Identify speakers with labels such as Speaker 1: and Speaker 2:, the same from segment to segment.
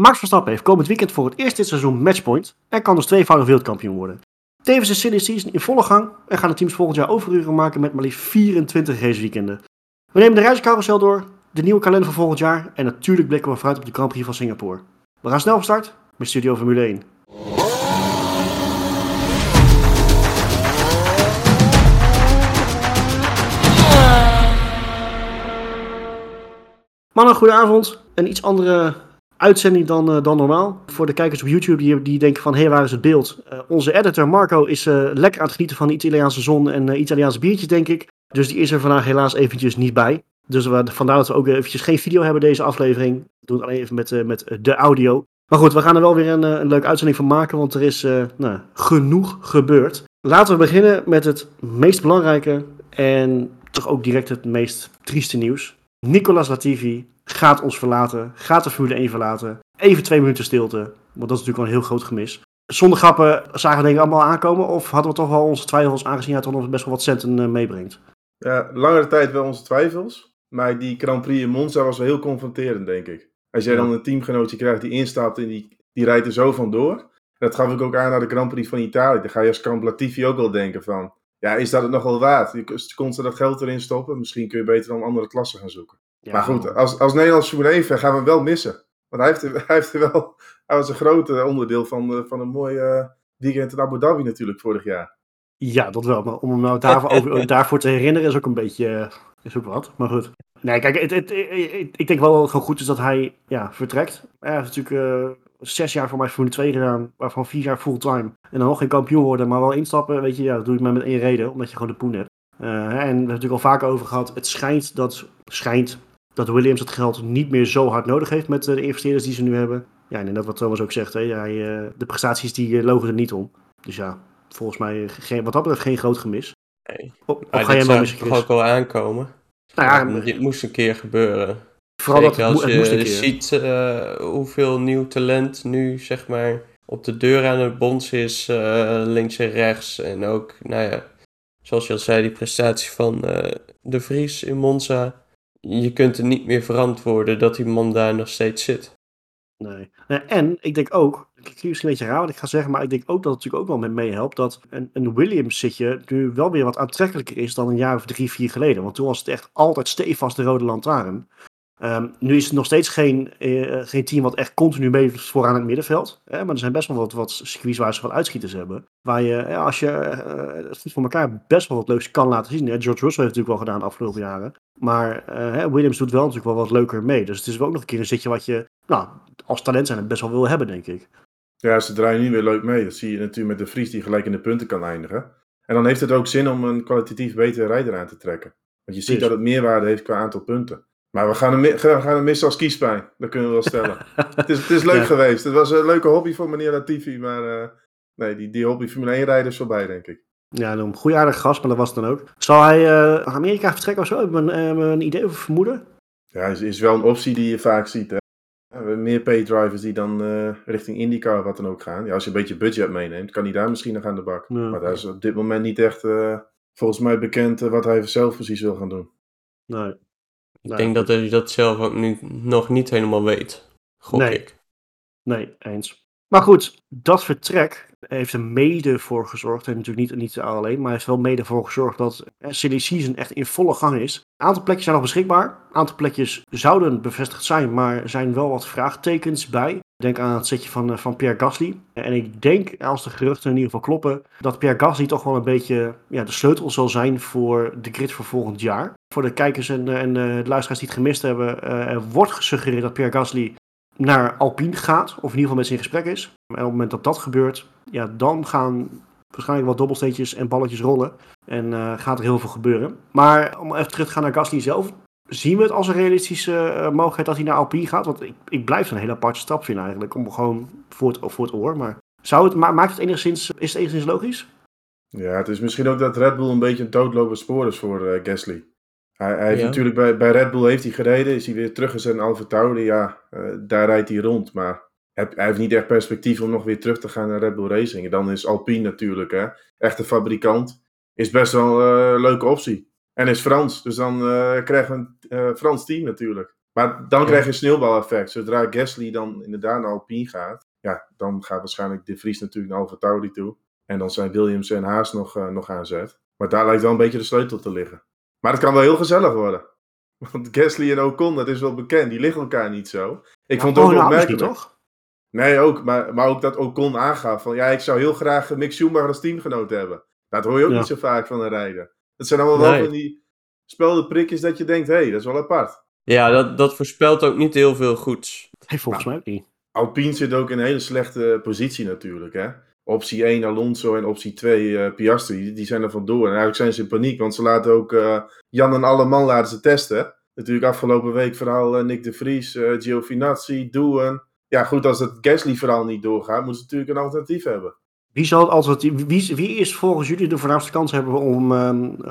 Speaker 1: Max Verstappen heeft komend weekend voor het eerst dit seizoen matchpoint en kan dus tweevoudig wereldkampioen worden. Tevens is silly season in volle gang en gaan de teams volgend jaar overuren maken met maar liefst 24 raceweekenden. We nemen de reiscarousel door, de nieuwe kalender van volgend jaar en natuurlijk blikken we vooruit op de Grand Prix van Singapore. We gaan snel van start met Studio Formule 1. Mannen, goedenavond. Een iets andere uitzending dan, uh, dan normaal. Voor de kijkers op YouTube die, die denken van, hé, waar is het beeld? Uh, onze editor Marco is uh, lekker aan het genieten van de Italiaanse zon en Italiaanse biertjes, denk ik. Dus die is er vandaag helaas eventjes niet bij. Dus we, vandaar dat we ook eventjes geen video hebben deze aflevering. We doen het alleen even met, met de audio. Maar goed, we gaan er wel weer een, een leuke uitzending van maken, want er is nou, genoeg gebeurd. Laten we beginnen met het meest belangrijke en toch ook direct het meest trieste nieuws. Nicolas Latifi gaat ons verlaten, gaat de Formule 1 verlaten. Even twee minuten stilte, want dat is natuurlijk wel een heel groot gemis. Zonder grappen zagen we denk ik allemaal aankomen, of hadden we toch wel onze twijfels aangezien hij toch nog best wel wat centen uh, meebrengt?
Speaker 2: Ja, langere tijd wel onze twijfels, maar die Grand Prix in Monza was wel heel confronterend, denk ik. Als jij ja. dan een teamgenootje krijgt die instapt en die, die rijdt er zo vandoor. Dat gaf ik ook aan naar de Grand Prix van Italië. Dan ga je als Camp Latifi ook wel denken van, ja, is dat het nog wel waard? Je kon ze dat geld erin stoppen. Misschien kun je beter dan andere klassen gaan zoeken. Ja, maar goed, als, als Nederlands Formule 1 gaan we hem wel missen. Want hij heeft, hij heeft wel. Hij was een groot onderdeel van, van een mooi uh, weekend in Abu Dhabi natuurlijk vorig jaar.
Speaker 1: Ja, dat wel. Maar om hem nou daarvoor, over, daarvoor te herinneren is ook een beetje. Is ook wat. Maar goed. Nee, kijk, het, het, het, ik denk wel dat het gewoon goed is dat hij ja, vertrekt. Hij heeft natuurlijk uh, zes jaar voor mij Formule 2 gedaan, waarvan vier jaar fulltime. En dan nog geen kampioen worden, maar wel instappen. Weet je, ja, dat doe ik maar met één reden, omdat je gewoon de poen hebt. Uh, en we hebben het natuurlijk al vaker over gehad. Het schijnt dat, schijnt dat Williams het geld niet meer zo hard nodig heeft met de investeerders die ze nu hebben. Ja, en dat wat Thomas ook zegt, hè, hij, uh, de prestaties die logen er niet om. Dus ja, volgens mij geen, wat dat betreft geen groot gemis.
Speaker 3: Nee. Of, of ga toch ook wel aankomen? Nou ja, dit moest een keer gebeuren. Vooral Zeker dat als je ziet uh, hoeveel nieuw talent nu zeg maar op de deur aan het bons is, uh, links en rechts. En ook, nou ja, zoals je al zei, die prestatie van uh, De Vries in Monza. Je kunt er niet meer verantwoorden dat die man daar nog steeds zit.
Speaker 1: Nee. En ik denk ook, ik klinkt misschien een beetje raar wat ik ga zeggen, maar ik denk ook dat het natuurlijk ook wel met meehelpt dat een, een Williams zitje nu wel weer wat aantrekkelijker is dan een jaar of drie, vier geleden. Want toen was het echt altijd stevast de rode lantaarn. Um, nu is het nog steeds geen, uh, geen team wat echt continu mee vooraan het middenveld. Hè? Maar er zijn best wel wat, wat circuits waar ze wat uitschieters hebben. Waar je, ja, als je uh, het goed voor elkaar best wel wat leuks kan laten zien. Hè? George Russell heeft het natuurlijk wel gedaan de afgelopen jaren. Maar uh, Williams doet wel natuurlijk wel wat leuker mee. Dus het is ook nog een keer een zitje wat je nou, als talent zijn het best wel wil hebben, denk ik.
Speaker 2: Ja, ze draaien nu weer leuk mee. Dat zie je natuurlijk met de Vries die gelijk in de punten kan eindigen. En dan heeft het ook zin om een kwalitatief betere rijder aan te trekken. Want je ziet dus. dat het meerwaarde heeft qua aantal punten. Maar we gaan hem, gaan hem missen als kiespijn. Dat kunnen we wel stellen. het, is, het is leuk ja. geweest. Het was een leuke hobby voor meneer Latifi. Maar uh, nee, die, die hobby Formule 1 rijden is voorbij, denk ik.
Speaker 1: Ja, een goede aardige gast, maar dat was het dan ook. Zal hij uh, Amerika vertrekken of zo? Hebben we een, een idee of vermoeden?
Speaker 2: Ja, is, is wel een optie die je vaak ziet. Hè? Meer paydrivers die dan uh, richting IndyCar wat dan ook gaan. Ja, als je een beetje budget meeneemt, kan hij daar misschien nog aan de bak. Ja. Maar daar is op dit moment niet echt volgens mij bekend wat hij zelf precies wil gaan doen.
Speaker 1: Nee.
Speaker 3: Ik denk dat hij dat zelf ook nu nog niet helemaal weet. Gok
Speaker 1: nee.
Speaker 3: ik.
Speaker 1: Nee, eens. Maar goed, dat vertrek heeft er mede voor gezorgd, en natuurlijk niet, niet alleen, maar heeft wel mede voor gezorgd dat Silly Season echt in volle gang is. Een aantal plekjes zijn nog beschikbaar. Een aantal plekjes zouden bevestigd zijn, maar er zijn wel wat vraagtekens bij. Denk aan het setje van, van Pierre Gasly. En ik denk, als de geruchten in ieder geval kloppen, dat Pierre Gasly toch wel een beetje ja, de sleutel zal zijn voor de grid voor volgend jaar. Voor de kijkers en, en de luisteraars die het gemist hebben, wordt gesuggereerd dat Pierre Gasly naar Alpine gaat, of in ieder geval met zijn gesprek is. En op het moment dat dat gebeurt, ja, dan gaan waarschijnlijk wat dobbelsteentjes en balletjes rollen. En uh, gaat er heel veel gebeuren. Maar om even terug te gaan naar Gasly zelf. Zien we het als een realistische uh, mogelijkheid dat hij naar Alpine gaat? Want ik, ik blijf een hele aparte stap vinden eigenlijk. Om gewoon voor het, voor het oor. Maar zou het, maakt het enigszins, is het enigszins logisch?
Speaker 2: Ja, het is misschien ook dat Red Bull een beetje een doodlopend spoor is voor uh, Gasly. Hij, hij heeft ja. natuurlijk bij, bij Red Bull heeft hij gereden, is hij weer terug in zijn Alfa Tauri. Ja, uh, daar rijdt hij rond. Maar hij, hij, heeft niet echt perspectief om nog weer terug te gaan naar Red Bull Racing. En dan is Alpine natuurlijk, hè, echte fabrikant, is best wel uh, een leuke optie. En is Frans, dus dan uh, krijgen we een Frans team natuurlijk. Maar dan krijg je een sneeuwbaleffect. Zodra Gasly dan inderdaad naar Alpine gaat, ja, dan gaat waarschijnlijk de Vries natuurlijk naar Alfa Tauri toe. En dan zijn Williams en Haas nog, nog aan zet. Maar daar lijkt wel een beetje de sleutel te liggen. Maar het kan wel heel gezellig worden. Want Gasly en Ocon, dat is wel bekend. Die liggen elkaar niet zo. Ik vond het ook opmerkelijk. toch? Nee, ook. Maar, maar ook dat Ocon aangaf van... Ja, ik zou heel graag Mick Schumacher als teamgenoot hebben. Dat hoor je ook niet zo vaak van een rijder. Dat zijn allemaal wel van die spelde prikjes dat je denkt... Hé, hey, dat is wel apart.
Speaker 3: Ja, dat, dat voorspelt ook niet heel veel goeds.
Speaker 1: Hey, volgens mij niet.
Speaker 2: Alpine zit ook in een hele slechte positie natuurlijk, hè. Optie 1 Alonso en optie 2 uh, eh, Piastri, die zijn er vandoor. En eigenlijk zijn ze in paniek, want ze laten ook uh, Jan en alle man laten ze testen. Natuurlijk afgelopen week vooral uh, Nick de Vries, uh, Giovinazzi, Doen. Ja goed, als het Gasly-verhaal niet doorgaat, moeten ze natuurlijk een alternatief hebben.
Speaker 1: Wie, zal het alternatief, wie, wie is volgens jullie de voornaamste kans hebben om,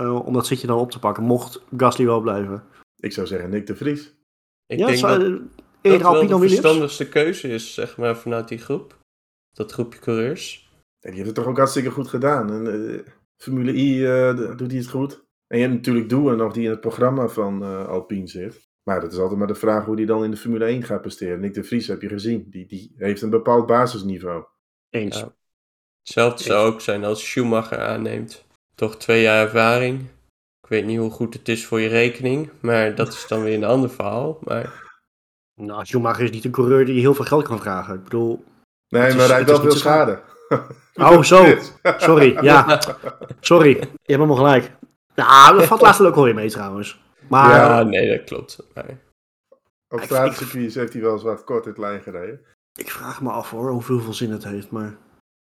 Speaker 1: om dat zitje dan op te pakken, mocht Gasly wel blijven?
Speaker 2: Ik zou zeggen Nick de Vries.
Speaker 3: Ik denk zou, dat, dat wel de verstandigste keuze is, zeg maar, vanuit die groep. Dat groepje coureurs.
Speaker 2: En die heeft het toch ook hartstikke goed gedaan. En, uh, Formule I uh, doet hij het goed. En je hebt natuurlijk Doen nog die in het programma van uh, Alpine zit. Maar dat is altijd maar de vraag hoe die dan in de Formule 1 gaat presteren. Nick de Vries heb je gezien. Die, die heeft een bepaald basisniveau.
Speaker 1: Eens. Ja.
Speaker 3: Hetzelfde zou ook zijn als Schumacher aanneemt. Toch twee jaar ervaring. Ik weet niet hoe goed het is voor je rekening. Maar dat is dan weer een ander verhaal. Maar...
Speaker 1: Nou, Schumacher is niet een coureur die heel veel geld kan vragen. Ik bedoel...
Speaker 2: Nee, maar hij heeft wel veel schade.
Speaker 1: Oh, zo. Sorry, ja. Sorry, je hebt helemaal gelijk. Nou, dat valt laatst ook wel weer mee trouwens. Maar,
Speaker 3: ja, nee, dat klopt. Nee.
Speaker 2: Op straatcircuits heeft hij wel eens wat kort het lijn gereden.
Speaker 1: Ik vraag me af hoor, hoeveel zin het heeft, maar...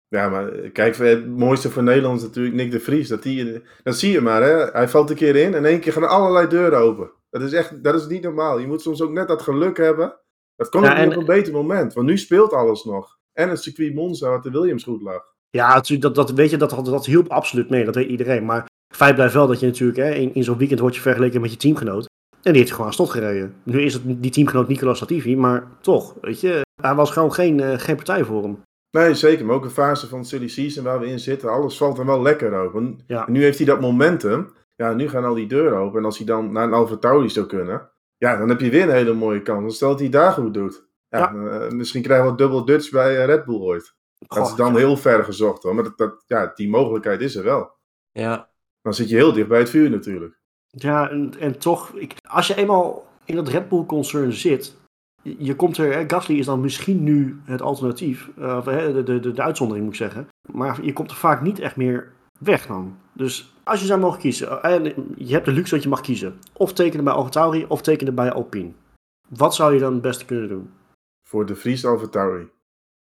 Speaker 2: Ja, maar kijk, het mooiste voor Nederland is natuurlijk Nick de Vries. Dat, die, dat zie je maar, hè. Hij valt een keer in en in één keer gaan allerlei deuren open. Dat is echt, dat is niet normaal. Je moet soms ook net dat geluk hebben. Dat kan ook op een beter moment, want nu speelt alles nog. En het circuit Monza, wat de Williams goed lag.
Speaker 1: Ja, dat, dat, weet je, dat, dat hielp absoluut mee. Dat weet iedereen. Maar feit blijft wel dat je natuurlijk hè, in, in zo'n weekend wordt je vergeleken met je teamgenoot. En die heeft gewoon aan stot gereden. Nu is het die teamgenoot Nicolas Latifi, maar toch, weet je, hij was gewoon geen, uh, geen partij voor hem.
Speaker 2: Nee, zeker. Maar ook een fase van silly season waar we in zitten. Alles valt hem wel lekker open. Ja. En nu heeft hij dat momentum. Ja, nu gaan al die deuren open. En als hij dan naar een Alfa Tauri zou kunnen. Ja, dan heb je weer een hele mooie kans. Dan stel dat hij daar goed doet. Ja, eh, misschien krijgen we dubbel Dutch bij eh, Red Bull ooit. Dat is dan heel ver gezocht hoor. Maar dat, dat, ja, die mogelijkheid is er wel.
Speaker 3: Ja.
Speaker 2: Dan zit je heel dicht bij het vuur natuurlijk.
Speaker 1: Ja, en, en toch, ik, als je eenmaal in dat Red Bull concern zit, je, komt er, hè, Gasly is dan misschien nu het alternatief, uh, of de, de, de, de, uitzondering moet ik zeggen, maar je komt er vaak niet echt meer weg dan. Dus als je zou mogen kiezen, en je hebt de luxe dat je mag kiezen, of tekenen bij AlphaTauri of tekenen bij Alpine. Wat zou je dan het beste kunnen doen?
Speaker 2: voor de Vries over Tauri.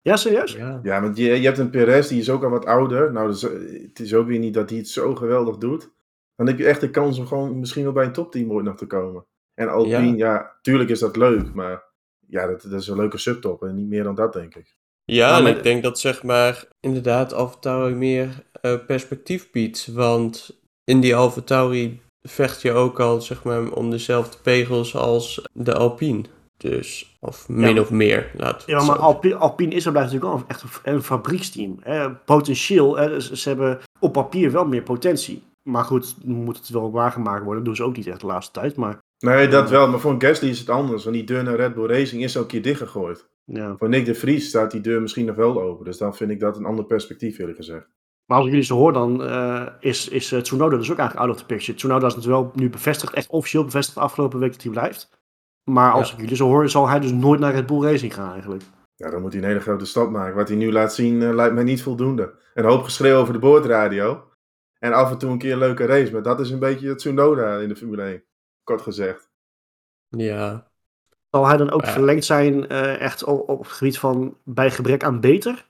Speaker 1: Ja, serieus?
Speaker 2: Ja, ja want je, je hebt een Perez, die is ook al wat ouder. Nou, dus, het is ook weer niet dat hij het zo geweldig doet. Dan heb je echt de kans om gewoon misschien wel bij een topteam ooit nog te komen. En Alpine, ja. tuurlijk is dat leuk, maar ja, dat, dat is een leuke subtop en niet meer dan dat, denk ik.
Speaker 3: Ja, en ik denk dat zeg maar inderdaad AlphaTauri meer uh, perspectief biedt. Want in die AlphaTauri vecht je ook al zeg maar om dezelfde pegels als de Alpine. Dus, of min of meer. Laat
Speaker 1: ja, maar Alpine, Alpine is er blijft natuurlijk wel echt een fabrieksteam. Hè. Potentieel, hè, ze hebben op papier wel meer potentie. Maar goed, moet het wel waargemaakt worden. Dat doen ze ook niet echt de laatste tijd. Maar,
Speaker 2: nee, dat eh, wel. Maar voor Gasly is het anders. Want die deur naar Red Bull Racing is ook een keer dichtgegooid. Ja. Voor Nick de Vries staat die deur misschien nog wel open. Dus dan vind ik dat een ander perspectief, eerlijk gezegd.
Speaker 1: Maar als ik jullie zo hoor, dan uh, is, is uh, Tsunoda dus ook eigenlijk out of the picture. Tsunoda is natuurlijk wel nu bevestigd, echt officieel bevestigd afgelopen week dat hij blijft. Maar als ik jullie zo hoor, zal hij dus nooit naar Red Bull Racing gaan eigenlijk.
Speaker 2: Ja, dan moet hij een hele grote stap maken. Wat hij nu laat zien, uh, lijkt mij niet voldoende. Een hoop geschreeuw over de boordradio. En af en toe een keer een leuke race. Maar dat is een beetje het Tsunoda in de Formule 1. Kort gezegd.
Speaker 3: Ja.
Speaker 1: Zal hij dan ook verlengd zijn, uh, echt op, op, het gebied van bij gebrek aan beter?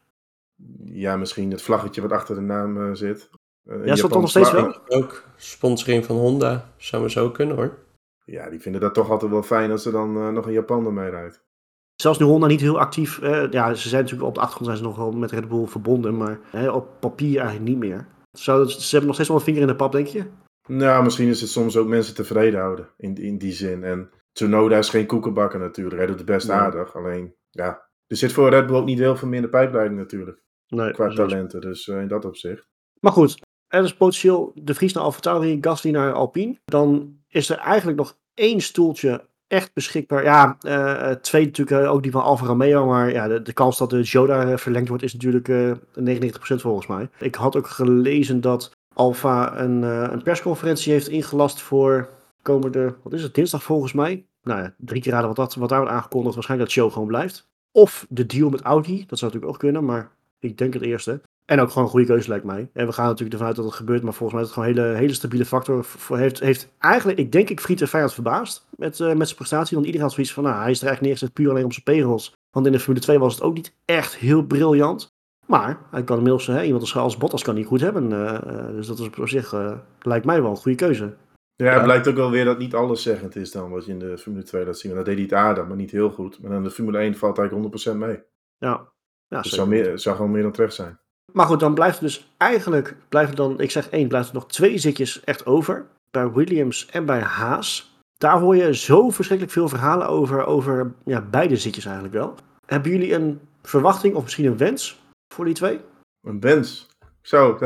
Speaker 2: Ja, misschien het vlaggetje wat achter de naam uh, zit.
Speaker 1: ja, is dat nog steeds wel?
Speaker 3: Ook sponsoring van Honda. Zou maar zo kunnen hoor.
Speaker 2: Ja, die vinden dat toch altijd wel fijn als ze dan uh, nog een Japan ermee rijdt.
Speaker 1: Zelfs nu Honda niet heel actief. Uh, ja, ze zijn natuurlijk op de achtergrond zijn ze nog wel met Red Bull verbonden, maar uh, op papier eigenlijk niet meer. Zou, ze hebben nog steeds wel een vinger in de pap, denk je?
Speaker 2: Nou, misschien is het soms ook mensen tevreden houden in, in die zin. En Tsunoda is geen koekenbakker natuurlijk. Hij doet het best aardig. Alleen, ja, er zit voor Red Bull ook niet heel veel meer in de pijpleiding natuurlijk. Nee, qua talenten, dus in dat opzicht.
Speaker 1: Maar goed, er is potentieel de Vries naar AlphaTauri, Gasly naar Alpine. Dan is er eigenlijk nog één stoeltje echt beschikbaar. Ja, uh, twee natuurlijk ook die van Alfa Romeo. Maar ja, de, kans dat de Joda verlengd wordt is natuurlijk uh, 99% volgens mij. Ik had ook gelezen dat Alfa een, een persconferentie heeft ingelast voor komende, wat is het, dinsdag volgens mij. Nou ja, drie keer raden wat, dat, wat daar wordt aangekondigd. Waarschijnlijk dat de show gewoon blijft. Of de deal met Audi, dat zou natuurlijk ook kunnen, maar ik denk het eerste. En ook gewoon een goede keuze lijkt mij. En we gaan natuurlijk ervan uit dat het gebeurt, maar volgens mij is het gewoon een hele, hele stabiele factor. Heeft, heeft eigenlijk, ik denk ik, Friet en Feyenoord verbaasd met, uh, met zijn prestatie. Want iedereen had zoiets van, nou, hij is er eigenlijk neergezet puur alleen op zijn pegels. Want in de Formule 2 was het ook niet echt heel briljant. Maar hij kan inmiddels, hè, iemand als Bottas kan niet goed hebben. Uh, dus dat is op zich, uh, lijkt mij wel een goede keuze.
Speaker 2: Ja, het blijkt ook wel weer dat niet alles zeggend is dan wat je in de Formule 2 laat zien. Dat deed hij het aardig, maar niet heel goed. Maar dan de Formule 1 valt eigenlijk 100% mee.
Speaker 1: Ja. ja
Speaker 2: dus zou, meer, zou gewoon meer dan terecht zijn.
Speaker 1: Maar goed, dan blijft dus eigenlijk, blijft er dan, ik zeg één, blijft er nog twee zitjes echt over. Bij Williams en bij Haas. Daar hoor je zo verschrikkelijk veel verhalen over, over ja, beide zitjes eigenlijk wel. Hebben jullie een verwachting of misschien een wens voor die twee?
Speaker 2: Een wens? Zo,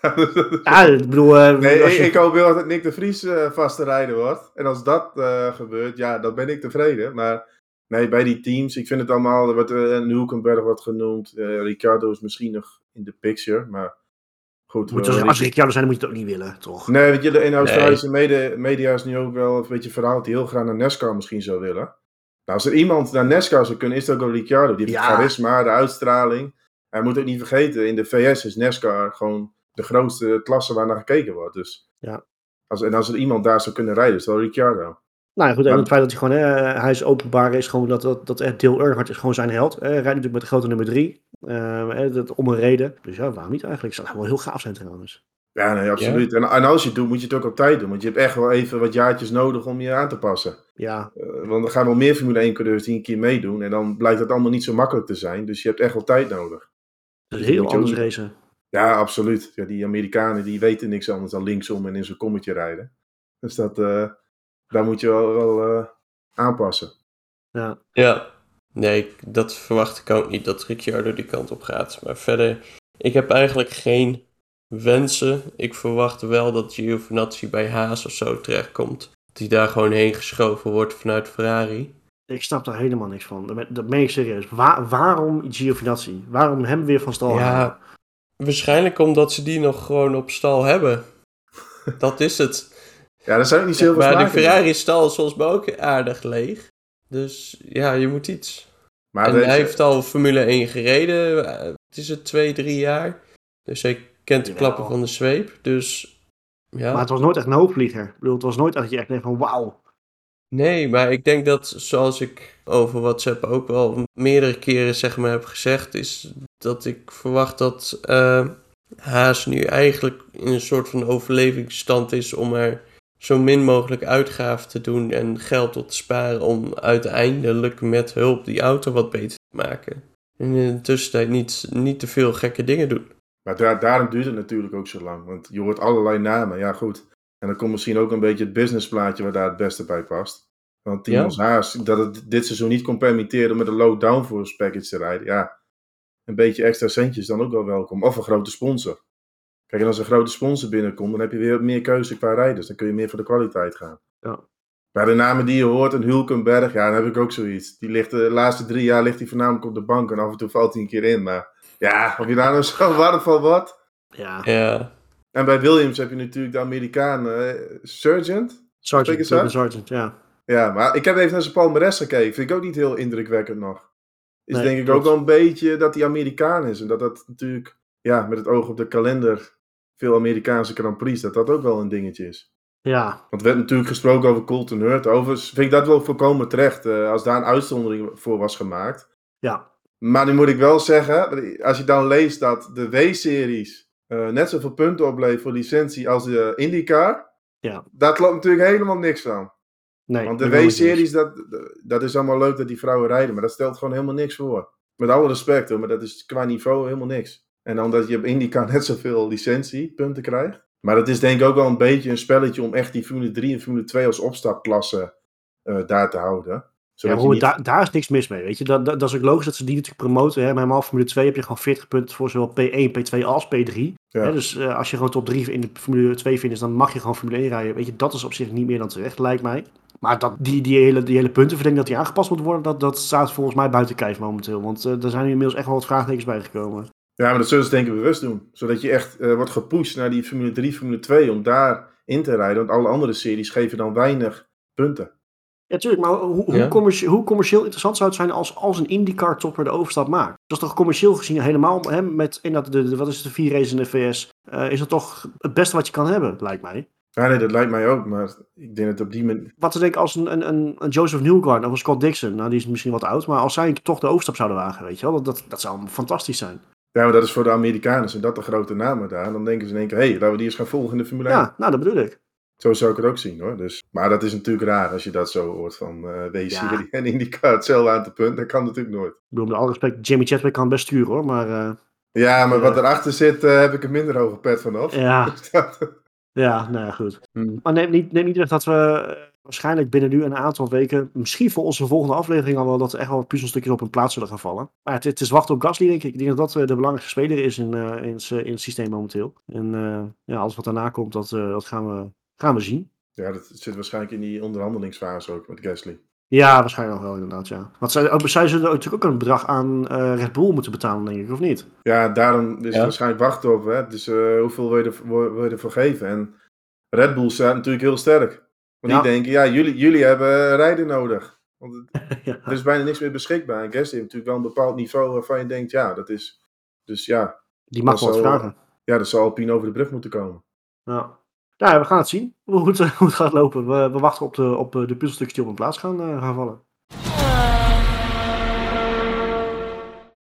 Speaker 1: ja, ik bedoel... Uh,
Speaker 2: nee, ik, ik, hoop wel dat Nick de Vries uh, vaste rijder wordt. En als dat uh, gebeurt, ja, dan ben ik tevreden. Maar nee, bij die teams, ik vind het allemaal... Er wordt Hulkenberg wat genoemd. Ricardo is misschien nog in de picture, maar... Goed,
Speaker 1: moet als, als Ricciardo zijn, dan moet je het ook niet willen, toch?
Speaker 2: Nee, weet je, de in Australische nee. media is nu ook wel een beetje verhaal dat hij heel graag naar NASCAR misschien zou willen. Nou, als er iemand naar NASCAR zou kunnen, is het ook wel Ricciardo. Die heeft het charisma, de uitstraling. Hij moet ook niet vergeten, in de VS is NASCAR gewoon de grootste klasse waar naar gekeken wordt. Dus
Speaker 1: ja.
Speaker 2: als, en als er iemand daar zou kunnen rijden, is het wel Ricciardo.
Speaker 1: Nou ja, goed, en het feit dat hij gewoon, hè, hij is openbaar, is gewoon dat, dat, dat Deel Earnhardt is gewoon zijn held. Hij rijdt natuurlijk met de grote nummer drie, uh, dat, om een reden. Dus ja, waarom niet eigenlijk? Het zou wel heel gaaf zijn trouwens.
Speaker 2: Ja, nee, absoluut. En, en, als je het doet, moet je het ook op tijd doen. Want je hebt echt wel even wat jaartjes nodig om je aan te passen.
Speaker 1: Ja.
Speaker 2: Uh, want er gaan wel meer Formule 1 coureurs die een keer meedoen. En dan blijkt het allemaal niet zo makkelijk te zijn. Dus je hebt echt wel tijd nodig.
Speaker 1: Dat is heel anders racen.
Speaker 2: Ja, absoluut. Ja, die Amerikanen die weten niks anders dan linksom en in zo'n kommetje rijden. Dus dat, uh, daar moet je wel, wel uh, aanpassen.
Speaker 1: Ja.
Speaker 3: ja, nee, dat verwacht ik ook niet dat Ricciardo die kant op gaat. Maar verder, ik heb eigenlijk geen wensen. Ik verwacht wel dat Giovinazzi bij Haas of zo terechtkomt. Dat hij daar gewoon heen geschoven wordt vanuit Ferrari.
Speaker 1: Ik snap daar helemaal niks van. Dat meen ik serieus. waarom Giovinazzi? Waarom hem weer van stal
Speaker 3: Ja, Waarschijnlijk omdat ze die nog gewoon op stal hebben. Dat is het.
Speaker 2: Ja, dat zijn niet zoveel
Speaker 3: Maar de Ferrari-stal is volgens mij ook aardig leeg. Dus ja, je moet iets. Maar en hij heeft al Formule 1 gereden. Het is het twee, drie jaar. Dus hij kent de klappen van de zweep. Dus ja.
Speaker 1: Maar het was nooit echt een hoogvlieger. Ik bedoel, het was nooit dat je echt denkt van wauw.
Speaker 3: Nee, maar ik denk dat zoals ik over WhatsApp ook wel meerdere keren zeg maar heb gezegd, is dat ik verwacht dat uh, Haas nu eigenlijk in een soort van overlevingsstand is om er zo min mogelijk uitgaven te doen en geld op te sparen om uiteindelijk met hulp die auto wat beter te maken. En in de tussentijd niet, niet te veel gekke dingen doen.
Speaker 2: Maar daar, daarom duurt het natuurlijk ook zo lang. Want je hoort allerlei namen. Ja, goed. En dan komt misschien ook een beetje het businessplaatje waar daar het beste bij past. Want Timos ja. Haas, dat het dit seizoen niet kon permitteren met een low downforce package te rijden. Ja, een beetje extra centjes dan ook wel welkom. Of een grote sponsor. Kijk, en als een grote sponsor binnenkomt, dan heb je weer meer keuze qua rijders. Dan kun je meer voor de kwaliteit gaan.
Speaker 1: Ja.
Speaker 2: Bij de namen die je hoort, een Hulkenberg, ja, dan heb ik ook zoiets. Die ligt de laatste drie jaar ligt hij voornamelijk op de bank en af en toe valt hij een keer in. Maar ja, of je daar nou zo warm van wordt.
Speaker 1: Ja.
Speaker 3: ja.
Speaker 2: En bij Williams heb je natuurlijk de Amerikaan uh, Sergeant.
Speaker 1: Sergeant, Sergeant, ja.
Speaker 2: Ja, maar ik heb even naar zijn palmares gekeken. Vind ik ook niet heel indrukwekkend nog. Is denk ik ook wel een beetje dat hij Amerikaan is. En dat dat natuurlijk, ja, met het oog op de kalender, veel Amerikaanse Grand Prix, dat dat ook wel een dingetje is.
Speaker 1: Ja.
Speaker 2: Want er werd natuurlijk gesproken over Colton Hurt. Overigens vind ik dat wel volkomen terecht, uh, als daar een uitzondering voor was gemaakt.
Speaker 1: Ja.
Speaker 2: Maar nu moet ik wel zeggen, als je dan leest dat de W-series uh, net zoveel punten oplevert voor licentie als de IndyCar,
Speaker 1: ja.
Speaker 2: daar klopt natuurlijk helemaal niks van.
Speaker 1: Nee,
Speaker 2: Want de W-series, dat, dat is allemaal leuk dat die vrouwen rijden, maar dat stelt gewoon helemaal niks voor. Met alle respect hoor, maar dat is qua niveau helemaal niks. En dan dat je op IndyCar net zoveel licentiepunten krijgt. Maar dat is denk ik ook wel een beetje een spelletje om echt die Formule 3 en Formule 2 als opstapklasse uh, daar te houden.
Speaker 1: Ja, niet... daar, daar is niks mis mee, weet je. Dat, dat, dat, is ook logisch dat ze die natuurlijk promoten. Hè. Bij een Formule 2 heb je gewoon 40 punten voor zowel P1, P2 als P3. Ja. Hè, dus uh, als je gewoon top 3 in de Formule 2 vindt, dan mag je gewoon Formule 1 rijden. Weet je, dat is op zich niet meer dan terecht, lijkt mij. Maar dat, die, die, hele, die hele puntenverdeling dat die aangepast moet worden, dat, dat staat volgens mij buiten kijf momenteel. Want uh, er zijn inmiddels echt wel wat vraagtekens bijgekomen.
Speaker 2: Ja, maar dat zullen ze denk ik bewust doen. Zodat je echt uh, wordt gepusht naar die Formule 3, Formule 2 om daar in te rijden. Want alle andere series geven dan weinig punten.
Speaker 1: Ja, tuurlijk, maar hoe, hoe, commercieel, hoe, commercieel, interessant zou het zijn als, als een IndyCar-topper de overstap maakt? Dat is toch commercieel gezien helemaal, hè, met in dat, de, wat is het, de vier races in de VS, uh, is dat toch het beste wat je kan hebben, lijkt mij.
Speaker 2: Ja, nee, dat lijkt mij ook, maar ik denk dat op die manier...
Speaker 1: Wat te denken als een, een, een Joseph Newgarden of een Scott Dixon, nou die is misschien wat oud, maar als zij toch de overstap zouden wagen, weet je wel, dat, dat, dat zou fantastisch zijn.
Speaker 2: Ja, maar dat is voor de Amerikanen, zijn dat de grote namen daar. Dan denken ze in één keer, hé, hey, laten we die eens gaan volgen in de Formule 1.
Speaker 1: Ja, nou dat bedoel ik.
Speaker 2: Zo zou ik het ook zien hoor. Dus, maar dat is natuurlijk raar als je dat zo hoort van uh, WC ja. en IndyCar hetzelfde aan te punt. Dat kan natuurlijk nooit. Ik
Speaker 1: bedoel, met alle respect, Jamie Chadwick kan best sturen hoor, maar... Uh,
Speaker 2: ja, maar uh, wat erachter zit, heb ik een minder hoge pet vanaf.
Speaker 1: Ja, ja nou ja, goed. Hmm. Maar neem niet, neem niet weg dat we waarschijnlijk binnen nu een aantal weken, misschien voor onze volgende aflevering al wel, dat er echt wel puzzelstukjes op hun plaats zullen gaan vallen. Maar het, het is wachten op Gasly, denk ik. Ik denk dat dat de belangrijkste speler is in, in, in, het systeem momenteel. En ja, alles wat daarna komt, dat, dat gaan, we, gaan we zien.
Speaker 2: Ja, dat zit waarschijnlijk in die onderhandelingsfase ook met Gasly.
Speaker 1: Ja, waarschijnlijk wel inderdaad, ja. Want zij, ook, zij zullen natuurlijk ook een bedrag aan uh, Red Bull moeten betalen, denk ik, of niet?
Speaker 2: Ja, daarom is het waarschijnlijk wachten op. Hè? Dus uh, hoeveel wil je, er, wil je ervoor geven? En Red Bull staat natuurlijk heel sterk. Want die denken, ja, jullie, jullie hebben rijden nodig. Want het, ja. er is bijna niks meer beschikbaar. En Gasly heeft natuurlijk wel een bepaald niveau waarvan je denkt, ja, dat is... Dus ja...
Speaker 1: Die mag wel vragen.
Speaker 2: Ja, dat zal Alpine over de brug moeten komen.
Speaker 1: Ja. Nou, we gaan het zien hoe het, hoe het gaat lopen. We, we, wachten op de, op de puzzelstukjes die op een plaats gaan, uh, gaan vallen.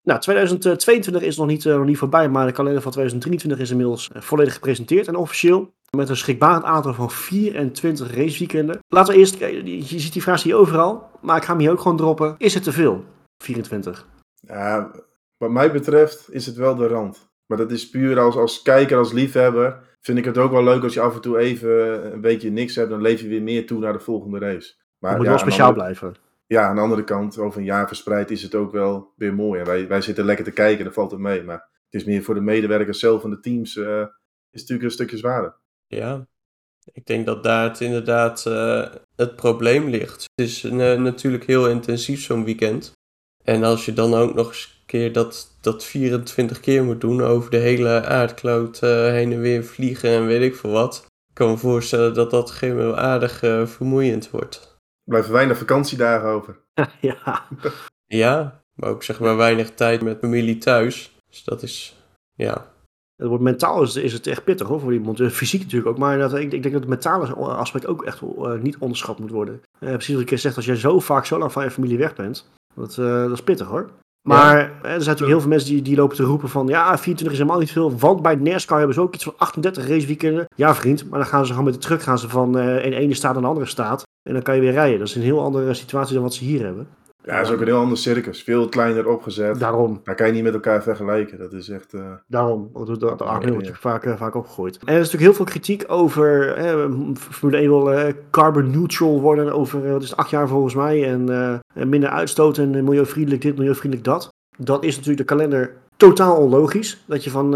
Speaker 1: Nou, 2022 is nog niet, uh, nog niet voorbij, maar de kalender van 2023 is inmiddels uh, volledig gepresenteerd en officieel. Met een schrikbarend aantal van 24 raceweekenden. Laten we eerst, je ziet die vraag hier overal, maar ik ga hem hier ook gewoon droppen. Is het te veel, 24?
Speaker 2: Ja, wat mij betreft is het wel de rand. Maar dat is puur als, als kijker, als liefhebber vind ik het ook wel leuk als je af en toe even een beetje niks hebt. Dan leef je weer meer toe naar de volgende race.
Speaker 1: Maar het moet ja, wel speciaal blijven.
Speaker 2: Ja, aan de andere kant, over een jaar verspreid is het ook wel weer mooi. En wij, wij zitten lekker te kijken, dat valt het mee. Maar het is meer voor de medewerkers zelf van de teams, uh, is natuurlijk een stukje zwaarder.
Speaker 3: Ja, ik denk dat daar het inderdaad uh, het probleem ligt. Het is uh, natuurlijk heel intensief zo'n weekend. En als je dan ook nog eens keer dat, dat 24 keer moet doen over de hele aardkloot uh, heen en weer vliegen en weet ik veel wat. Ik kan me voorstellen dat dat geen wel aardig uh, vermoeiend wordt.
Speaker 2: Er blijven weinig vakantiedagen over.
Speaker 1: ja.
Speaker 3: ja, maar ook zeg maar weinig tijd met familie thuis. Dus dat is, ja.
Speaker 1: Het wordt mentaal is, is het echt pittig hoor, voor iemand. Fysiek natuurlijk ook, maar dat, ik, ik denk dat het mentale aspect ook echt uh, niet onderschat moet worden. precies wat ik zeg, als jij zo vaak zo lang van je familie weg bent, dat, dat is pittig hoor. Maar er zijn natuurlijk heel veel mensen die, die lopen te roepen van... ja, 24 is helemaal niet veel, want bij NASCAR hebben ze ook iets van 38 raceweekenden. Ja vriend, maar dan gaan ze gewoon met de truck gaan ze van uh, in ene staat naar een andere staat. En dan kan je weer rijden. Dat is een heel andere situatie dan wat ze hier hebben.
Speaker 2: Ja, dat is ook een heel ander circus. Veel kleiner opgezet.
Speaker 1: Daarom.
Speaker 2: Daar kan je niet met elkaar vergelijken. Dat is echt... Uh...
Speaker 1: Daarom. Dat, dat, dat wordt vaak, uh, vaak opgegooid. En er is natuurlijk heel veel kritiek over... Eh, Formule 1 wil carbon neutral worden over wat is acht jaar volgens mij. En minder uitstoot en milieuvriendelijk dit, milieuvriendelijk dat. Dat is natuurlijk de kalender totaal onlogisch. Dat je van,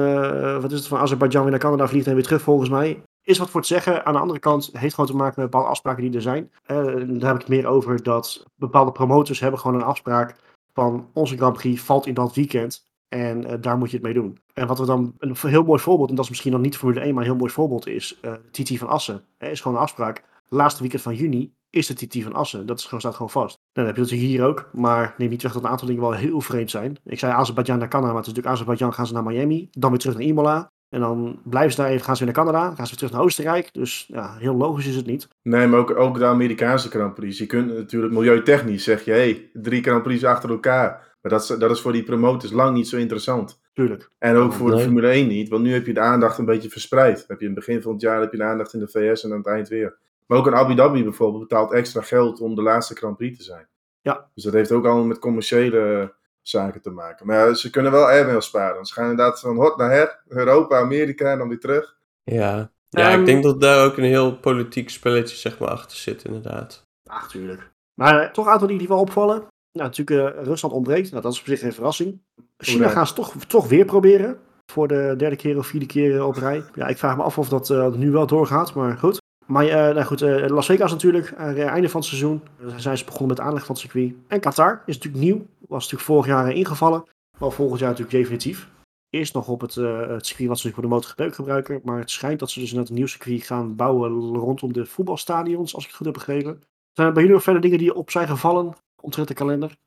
Speaker 1: wat is het, van Azerbeidzjan weer naar Canada vliegt en weer terug volgens mij is wat voor te zeggen. Aan de andere kant heeft gewoon te maken met bepaalde afspraken die er zijn. Uh, daar heb ik het meer over dat bepaalde promotors hebben gewoon een afspraak van onze Grand Prix valt in dat weekend. En uh, daar moet je het mee doen. En wat we dan een heel mooi voorbeeld, en dat is misschien nog niet Formule 1, maar een heel mooi voorbeeld is, uh, TT van Assen. Er is gewoon een afspraak. Laatste weekend van juni is de TT van Assen. Dat is gewoon, staat gewoon vast. Nou, dan heb je natuurlijk hier ook, maar neem niet weg dat een aantal dingen wel heel vreemd zijn. Ik zei Azerbeidzjan naar Canada, maar het is natuurlijk Azerbeidzjan gaan ze naar Miami, dan weer terug naar Imola. En dan blijven ze daar even, gaan ze weer naar Canada, gaan ze weer terug naar Oostenrijk. Dus ja, heel logisch is het niet.
Speaker 2: Nee, maar ook, ook de Amerikaanse Grand Prix. Je kunt natuurlijk milieutechnisch zeg je, hé, hey, drie Grand Prix achter elkaar. Maar dat is, dat is voor die promotors lang niet zo interessant.
Speaker 1: Tuurlijk.
Speaker 2: En ook voor de Formule 1 niet, want nu heb je de aandacht een beetje verspreid. heb je in het begin van het jaar heb je de aandacht in de VS en aan het eind weer. Maar ook een Abu Dhabi bijvoorbeeld betaalt extra geld om de laatste Grand Prix te zijn.
Speaker 1: Ja.
Speaker 2: Dus dat heeft ook allemaal met commerciële zaken te maken. Maar ja, ze kunnen wel airmail sparen. Ze gaan inderdaad van hot naar her, Europa, Amerika en dan weer terug.
Speaker 3: Ja, ja ik denk dat daar ook een heel politiek spelletje zeg maar, achter zit, inderdaad.
Speaker 1: Ach, tuurlijk. Maar uh, toch een aantal die die wel opvallen. Nou, natuurlijk, uh, Rusland ontbreekt. Nou, dat is op zich geen verrassing. China gaan ze toch, toch weer proberen. Voor de derde keer of vierde keer op rij. Ja, ik vraag me af of dat uh, nu wel doorgaat, maar goed. Maar nou goed, Las Vegas natuurlijk, einde van het seizoen. zijn ze begonnen met de aanleg van het circuit. En Qatar is natuurlijk nieuw, was natuurlijk vorig jaar ingevallen. Maar volgend jaar natuurlijk definitief. Eerst nog op het, het circuit wat ze voor de MotoGP gebruiken. Maar het schijnt dat ze dus net een nieuw circuit gaan bouwen rondom de voetbalstadions, als ik het goed heb begrepen. Zijn er bij jullie nog verder dingen die op zijn gevallen omtrent de kalender?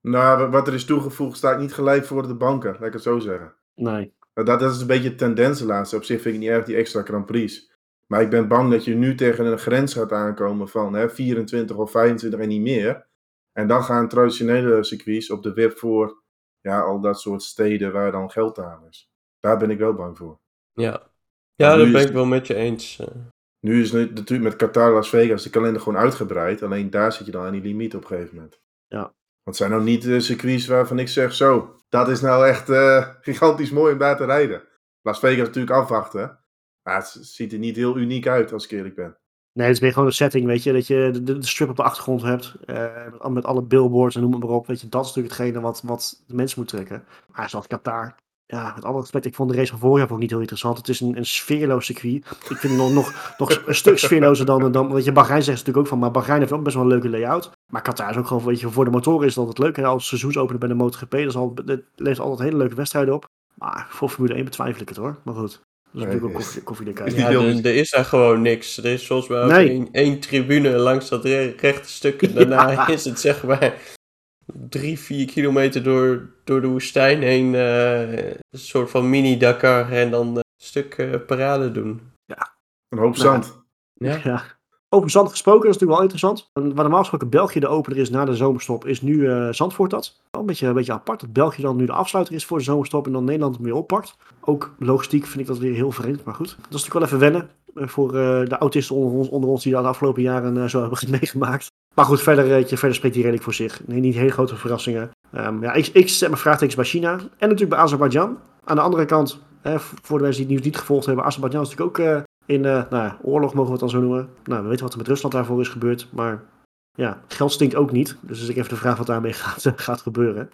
Speaker 2: Nou, wat er is toegevoegd staat niet gelijk voor de banken, laat ik het zo zeggen.
Speaker 1: Nee.
Speaker 2: Dat, dat is een beetje de tendens de laatste. Op zich vind ik niet erg die extra Grand Prix. Maar ik ben bang dat je nu tegen een grens gaat aankomen van hè, 24 of 25 en niet meer. En dan gaan traditionele circuits op de web voor ja, al dat soort steden waar dan geld aan is. Daar ben ik wel bang voor.
Speaker 3: Ja, ja dat ben ik wel met je eens. Eh.
Speaker 2: Nu is het natuurlijk met Qatar Las Vegas de kalender gewoon uitgebreid. Alleen daar zit je dan aan die limiet op een gegeven moment.
Speaker 1: Ja.
Speaker 2: Want het zijn nou niet de circuits waarvan ik zeg zo. Dat is nou echt uh, gigantisch mooi om daar te rijden. Las Vegas natuurlijk afwachten. Maar het ziet er niet heel uniek uit als ik eerlijk ben.
Speaker 1: Nee, het is meer gewoon een setting, weet je. Dat je de, de strip op de achtergrond hebt. Uh, met, alle billboards en noem maar op. Weet je, dat is natuurlijk hetgene wat, wat de mensen moet trekken. Maar zoals Qatar, ja, met alle respect, ik vond de race van vorig jaar ook niet heel interessant. Het is een, een sfeerloos circuit. Ik vind het nog, nog, nog een stuk sfeerlozer dan, dan, weet je, Bahrein zegt natuurlijk ook van, maar Bahrein heeft ook best wel een leuke layout. Maar Qatar is ook gewoon, weet je, voor de motoren is het altijd leuk. En als seizoensopenen bij de MotoGP, dat, is al, dat levert altijd hele leuke wedstrijden op. Maar voor Formule 1 betwijfel ik het hoor, maar goed. Natuurlijk ook koffie,
Speaker 3: Ja, er, is daar gewoon niks. Er is volgens mij één, één tribune langs dat rechte stuk. En daarna is het zeg maar drie, vier kilometer door, door de woestijn heen. Uh, een soort van mini-Dakar en dan een stuk uh, parade doen.
Speaker 1: Ja.
Speaker 2: Een hoop zand.
Speaker 1: ja. ja. Over zand gesproken, dat is natuurlijk wel interessant. Waar normaal gesproken België de opener is na de zomerstop, is nu uh, Zandvoort dat. Wel een beetje, een beetje apart dat België dan nu de afsluiter is voor de zomerstop en dan Nederland hem weer oppakt. Ook logistiek vind ik dat weer heel vreemd, maar goed. Dat is natuurlijk wel even wennen voor de autisten onder ons, onder ons die dat de afgelopen jaren zo hebben meegemaakt. Maar goed, verder, eh, verder spreekt hij redelijk voor zich. Nee, niet hele grote verrassingen. Um, ja, ik, ik zet mijn vraagtekens bij China. En natuurlijk bij Azerbeidzjan. Aan de andere kant, hè, voor de mensen die het nieuws niet gevolgd hebben, Azerbeidzjan is natuurlijk ook uh, in uh, nou, oorlog, mogen we het dan zo noemen. Nou, we weten wat er met Rusland daarvoor is gebeurd. Maar ja, geld stinkt ook niet. Dus is ik even de vraag wat daarmee gaat, gaat gebeuren.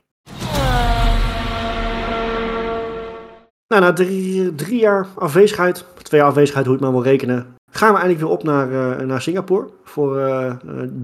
Speaker 1: Nou, na drie, drie jaar afwezigheid, twee jaar afwezigheid, hoe je het maar wil rekenen, gaan we eindelijk weer op naar, uh, naar Singapore voor uh,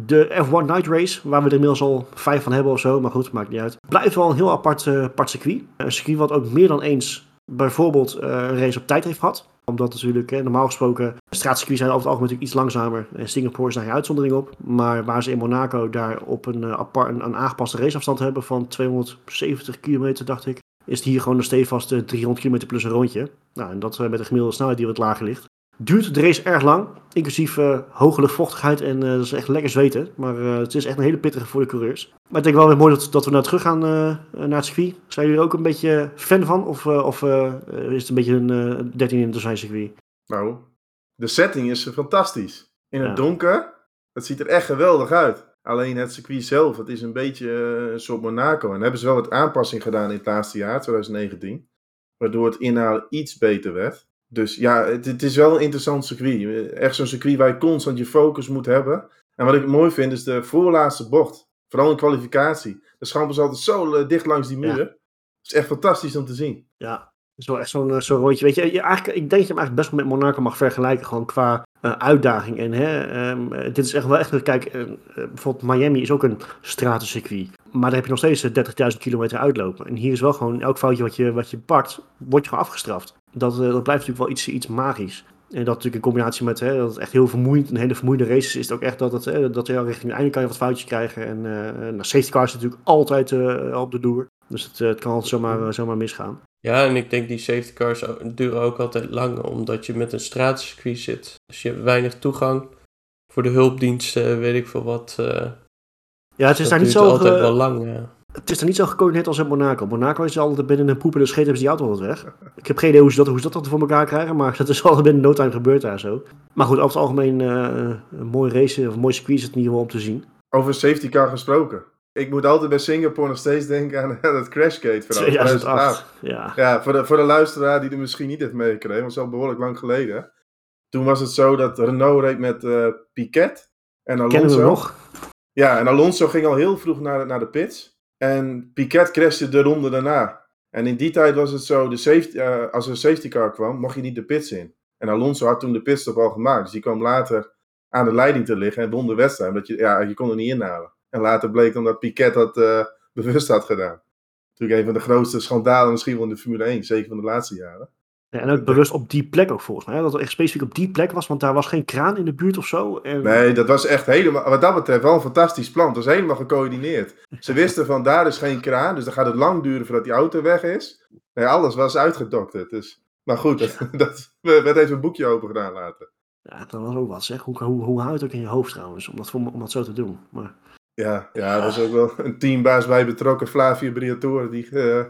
Speaker 1: de F1 Night Race, waar we er inmiddels al vijf van hebben of zo, maar goed, maakt niet uit. Blijft wel een heel apart, uh, apart circuit. Een circuit wat ook meer dan eens bijvoorbeeld een race op tijd heeft gehad. Omdat natuurlijk, normaal gesproken, straatcircuits zijn over het algemeen natuurlijk iets langzamer. En Singapore is daar geen uitzondering op. Maar waar ze in Monaco daar op een, apart, een, aangepaste raceafstand hebben van 270 kilometer, dacht ik is het hier gewoon een stevigaste 300 km plus een rondje. Nou, en dat met een gemiddelde snelheid die wat lager ligt. Duurt de race erg lang, inclusief uh, hoge luchtvochtigheid en uh, dat is echt lekker zweten. Maar uh, het is echt een hele pittige voor de coureurs. Maar ik denk wel weer mooi dat, dat we nou terug gaan naar het circuit. Zijn jullie er ook een beetje fan van? Of, of is het een beetje een 13 in het circuit?
Speaker 2: Nou, de setting is fantastisch. In het donker, het ziet er echt geweldig uit. Alleen het circuit zelf, het is een beetje een soort Monaco. En hebben ze wel wat aanpassing gedaan in het laatste jaar, 2019. Waardoor het inhoud iets beter werd. Dus ja, het, het, is wel een interessant circuit. Echt zo'n circuit waar je constant je focus moet hebben. En wat ik mooi vind is de voorlaatste bocht. Vooral in kwalificatie. De schampen is altijd zo eh, dicht langs die muur. Het is echt fantastisch om te zien.
Speaker 1: Ja, is wel echt zo'n eh, zo'n rondje. Weet je, je, eigenlijk, ik denk dat je hem eigenlijk best wel met Monaco mag vergelijken. Gewoon qua uh, uitdaging. En hè, um, dit is echt wel echt. Kijk, uh, bijvoorbeeld Miami is ook een stratencircuit. Maar daar heb je nog steeds 30.000 kilometer uitlopen. En hier is wel gewoon elk foutje wat je, wat je pakt, word je gewoon afgestraft. Dat, dat blijft natuurlijk wel iets, iets magisch. En dat natuurlijk in combinatie met hè, dat het echt heel vermoeiend, een hele vermoeide race is, is het ook echt dat, het, hè, dat je richting het einde kan je wat foutjes krijgen. En uh, nou, safety cars natuurlijk altijd uh, op de doer. Dus het, het kan altijd zomaar, zomaar misgaan.
Speaker 3: Ja, en ik denk die safety cars duren ook altijd lang, omdat je met een straatcircuit zit. Dus je hebt weinig toegang voor de hulpdiensten, weet ik veel wat. Uh,
Speaker 1: ja, het is daar niet zo.
Speaker 3: altijd wel lang. Ja.
Speaker 1: Het is er niet zo gecoördineerd als in Monaco. Monaco is altijd binnen een poep en de scheet hebben ze die auto altijd weg. Ik heb geen idee hoe ze dat, hoe ze dat voor elkaar krijgen, maar dat is al binnen no time gebeurd daar zo. Maar goed, over het algemeen uh, een mooi race, of een mooi circuit is het in ieder geval om te zien.
Speaker 2: Over safety car gesproken. Ik moet altijd bij Singapore nog steeds denken aan dat Crashgate
Speaker 1: verhaal. 2008, ja.
Speaker 2: Ja, voor de, voor de luisteraar die er misschien niet heeft meegekregen, want het is al behoorlijk lang geleden. Toen was het zo dat Renault reed met uh, Piquet en Alonso.
Speaker 1: Kennen we nog?
Speaker 2: Ja, en Alonso ging al heel vroeg naar, naar de pits. En Piquet crashte de ronde daarna. En in die tijd was het zo, de safety, uh, als er een safety car kwam, mocht je niet de pits in. En Alonso had toen de pitstop al gemaakt. Dus die kwam later aan de leiding te liggen en won de wedstrijd. Omdat je, ja, je kon er niet inhalen. En later bleek dan dat Piquet dat uh, bewust had gedaan. Natuurlijk een van de grootste schandalen misschien wel in de Formule 1. Zeker van de laatste jaren.
Speaker 1: Ja, en ook bewust op die plek ook volgens mij. Dat het echt specifiek op die plek was, want daar was geen kraan in de buurt of zo. En...
Speaker 2: Nee, dat was echt helemaal, wat dat betreft wel een fantastisch plan. Het was helemaal gecoördineerd. Ze wisten van daar is geen kraan, dus dan gaat het lang duren voordat die auto weg is. Nee, alles was uitgedokterd. Dus, maar goed, dat, dat werd even een boekje open gedaan later.
Speaker 1: Ja, dat was ook wat zeg. Hoe, hoe, hoe houdt het ook in je hoofd trouwens, om dat, om dat zo te doen. Maar...
Speaker 2: Ja, ja, er was ook wel een teambaas bij betrokken, Flavio Briatore, die uh,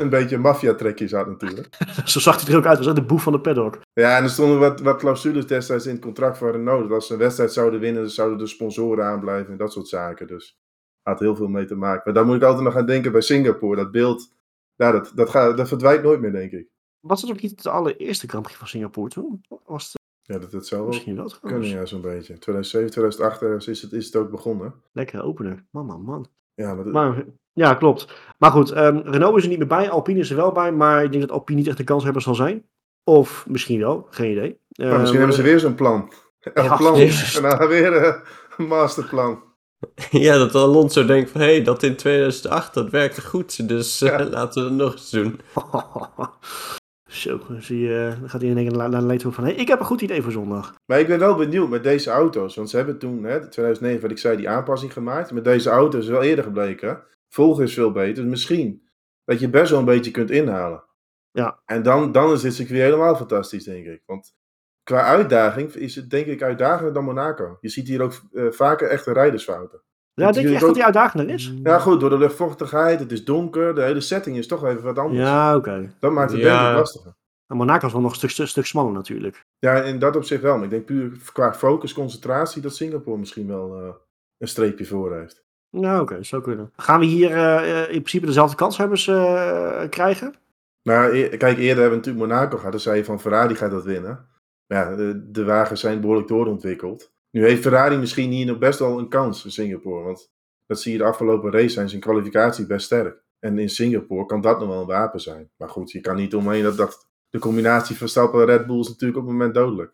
Speaker 2: een beetje maffia-trekjes had natuurlijk.
Speaker 1: Zo zag hij er ook uit, was ook de boef van de paddock.
Speaker 2: Ja, en er stonden wat, wat clausules destijds in het contract voor Renault. Als ze een wedstrijd zouden winnen, dan zouden de sponsoren aanblijven en dat soort zaken. Dus had heel veel mee te maken. Maar daar moet ik altijd nog aan denken bij Singapore. Dat beeld, ja, dat, dat, gaat, dat verdwijnt nooit meer, denk ik.
Speaker 1: Was het ook niet de allereerste Grand Prix van Singapore toen? Was het...
Speaker 2: Ja, dat, dat zou Misschien wel kunnen, ja, zo'n beetje. 2007, 2008 eh, is het, is het ook begonnen.
Speaker 1: Lekkere opener. Man, man, man. Ja, maar, maar ja, klopt. Maar goed, um, Renault is er niet meer bij. Alpine is er wel bij. Maar ik denk dat Alpine niet echt de kanshebber zal zijn. Of misschien wel, geen idee.
Speaker 2: Maar misschien hebben ze ehm, weer zo'n plan. Een plan. En dan weer uh, een masterplan.
Speaker 3: Ja, dat Alonso denkt van, hé, hey, dat in 2008, dat werkte goed. Dus uh, laten we het nog eens doen.
Speaker 1: Zo, zie je, dan gaat hij in één keer naar de leed van, hé, hey, ik heb een goed idee voor zondag.
Speaker 2: Maar ik ben wel benieuwd met deze auto's. Want ze hebben toen, hè, 2009, wat ik zei, die aanpassing gemaakt. Met deze auto's is wel eerder gebleken. Volgen is veel beter. Dus misschien dat je best wel een beetje kunt inhalen.
Speaker 1: Ja.
Speaker 2: En dan, dan is dit circuit helemaal fantastisch, denk ik. Want qua uitdaging is het denk ik uitdagender dan Monaco. Je ziet hier ook uh, vaker echte rijdersfouten.
Speaker 1: Ja, denk je echt dat die uitdagender is?
Speaker 2: Ja, goed, door de luchtvochtigheid, het is donker, de hele setting is toch even wat anders.
Speaker 1: Ja, oké.
Speaker 2: Dat maakt het denk ik lastiger.
Speaker 1: En Monaco is wel nog een stuk, stuk, smaller natuurlijk.
Speaker 2: Ja, in dat opzicht wel. Maar ik denk puur qua focus, concentratie, dat Singapore misschien wel uh, een streepje voor heeft.
Speaker 1: Nou, oké, zo kunnen. Gaan we hier uh, in principe dezelfde kanshebbers uh, krijgen?
Speaker 2: Nou, e kijk, eerder hebben we natuurlijk Monaco gehad. Dan zei je van Ferrari gaat dat winnen. Ja, de, de wagens zijn behoorlijk doorontwikkeld. Nu heeft Ferrari misschien hier nog best wel een kans in Singapore. Want dat zie je de afgelopen race zijn zijn kwalificatie best sterk. En in Singapore kan dat nog wel een wapen zijn. Maar goed, je kan niet omheen dat, dat de combinatie Verstappen en Red Bull is natuurlijk op het moment dodelijk.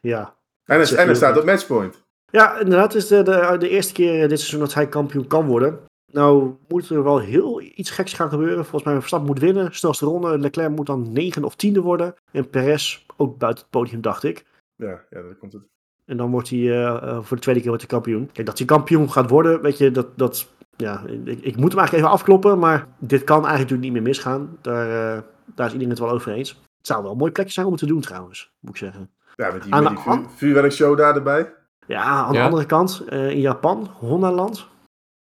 Speaker 1: Ja.
Speaker 2: En, er, en er staat op matchpoint.
Speaker 1: Ja, inderdaad. Het is de, de, de eerste keer dit seizoen dat hij kampioen kan worden. Nou moet er wel heel iets geks gaan gebeuren. Volgens mij Verstappen moet winnen. Snelste ronde. Leclerc moet dan negen of tiende worden. En Perez ook buiten het podium, dacht ik.
Speaker 2: Ja, ja dat komt het.
Speaker 1: En dan wordt hij uh, voor de tweede keer wordt hij kampioen. Kijk, dat hij kampioen gaat worden, weet je, dat, dat ja, ik, ik moet hem eigenlijk even afkloppen. Maar dit kan eigenlijk natuurlijk niet meer misgaan. Daar, uh, daar is iedereen het wel over eens. Het zou wel een mooi plekje zijn om het te doen trouwens, moet ik zeggen.
Speaker 2: Ja, met die, met die vuur, vuurwerkshow daar erbij.
Speaker 1: Ja, aan de andere kant, uh, in Japan, Honda-land.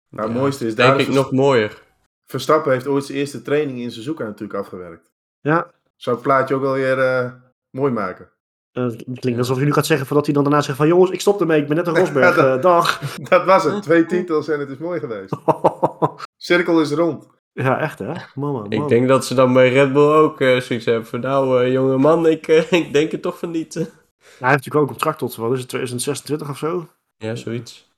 Speaker 2: Nou, het mooiste is
Speaker 3: daar... Denk ik nog mooier.
Speaker 2: Verstappen heeft ooit zijn eerste training in Suzuka natuurlijk afgewerkt.
Speaker 1: Ja.
Speaker 2: Zou het plaatje ook wel weer mooi maken.
Speaker 1: Uh, het klinkt alsof je nu gaat zeggen voordat hij dan daarna zegt van jongens, ik stop ermee, ik ben net een Rosberg, ja,
Speaker 2: dat,
Speaker 1: dag.
Speaker 2: Dat was het, twee titels en het is mooi geweest. Cirkel is rond.
Speaker 1: Ja, echt hè? Mama,
Speaker 3: Ik denk dat ze dan bij Red Bull ook uh, zoiets hebben van nou uh, jonge man, ik, ik denk het toch van niet.
Speaker 1: Hij heeft natuurlijk ook een contract tot, wat is het, 2026 of zo?
Speaker 3: Ja, zoiets.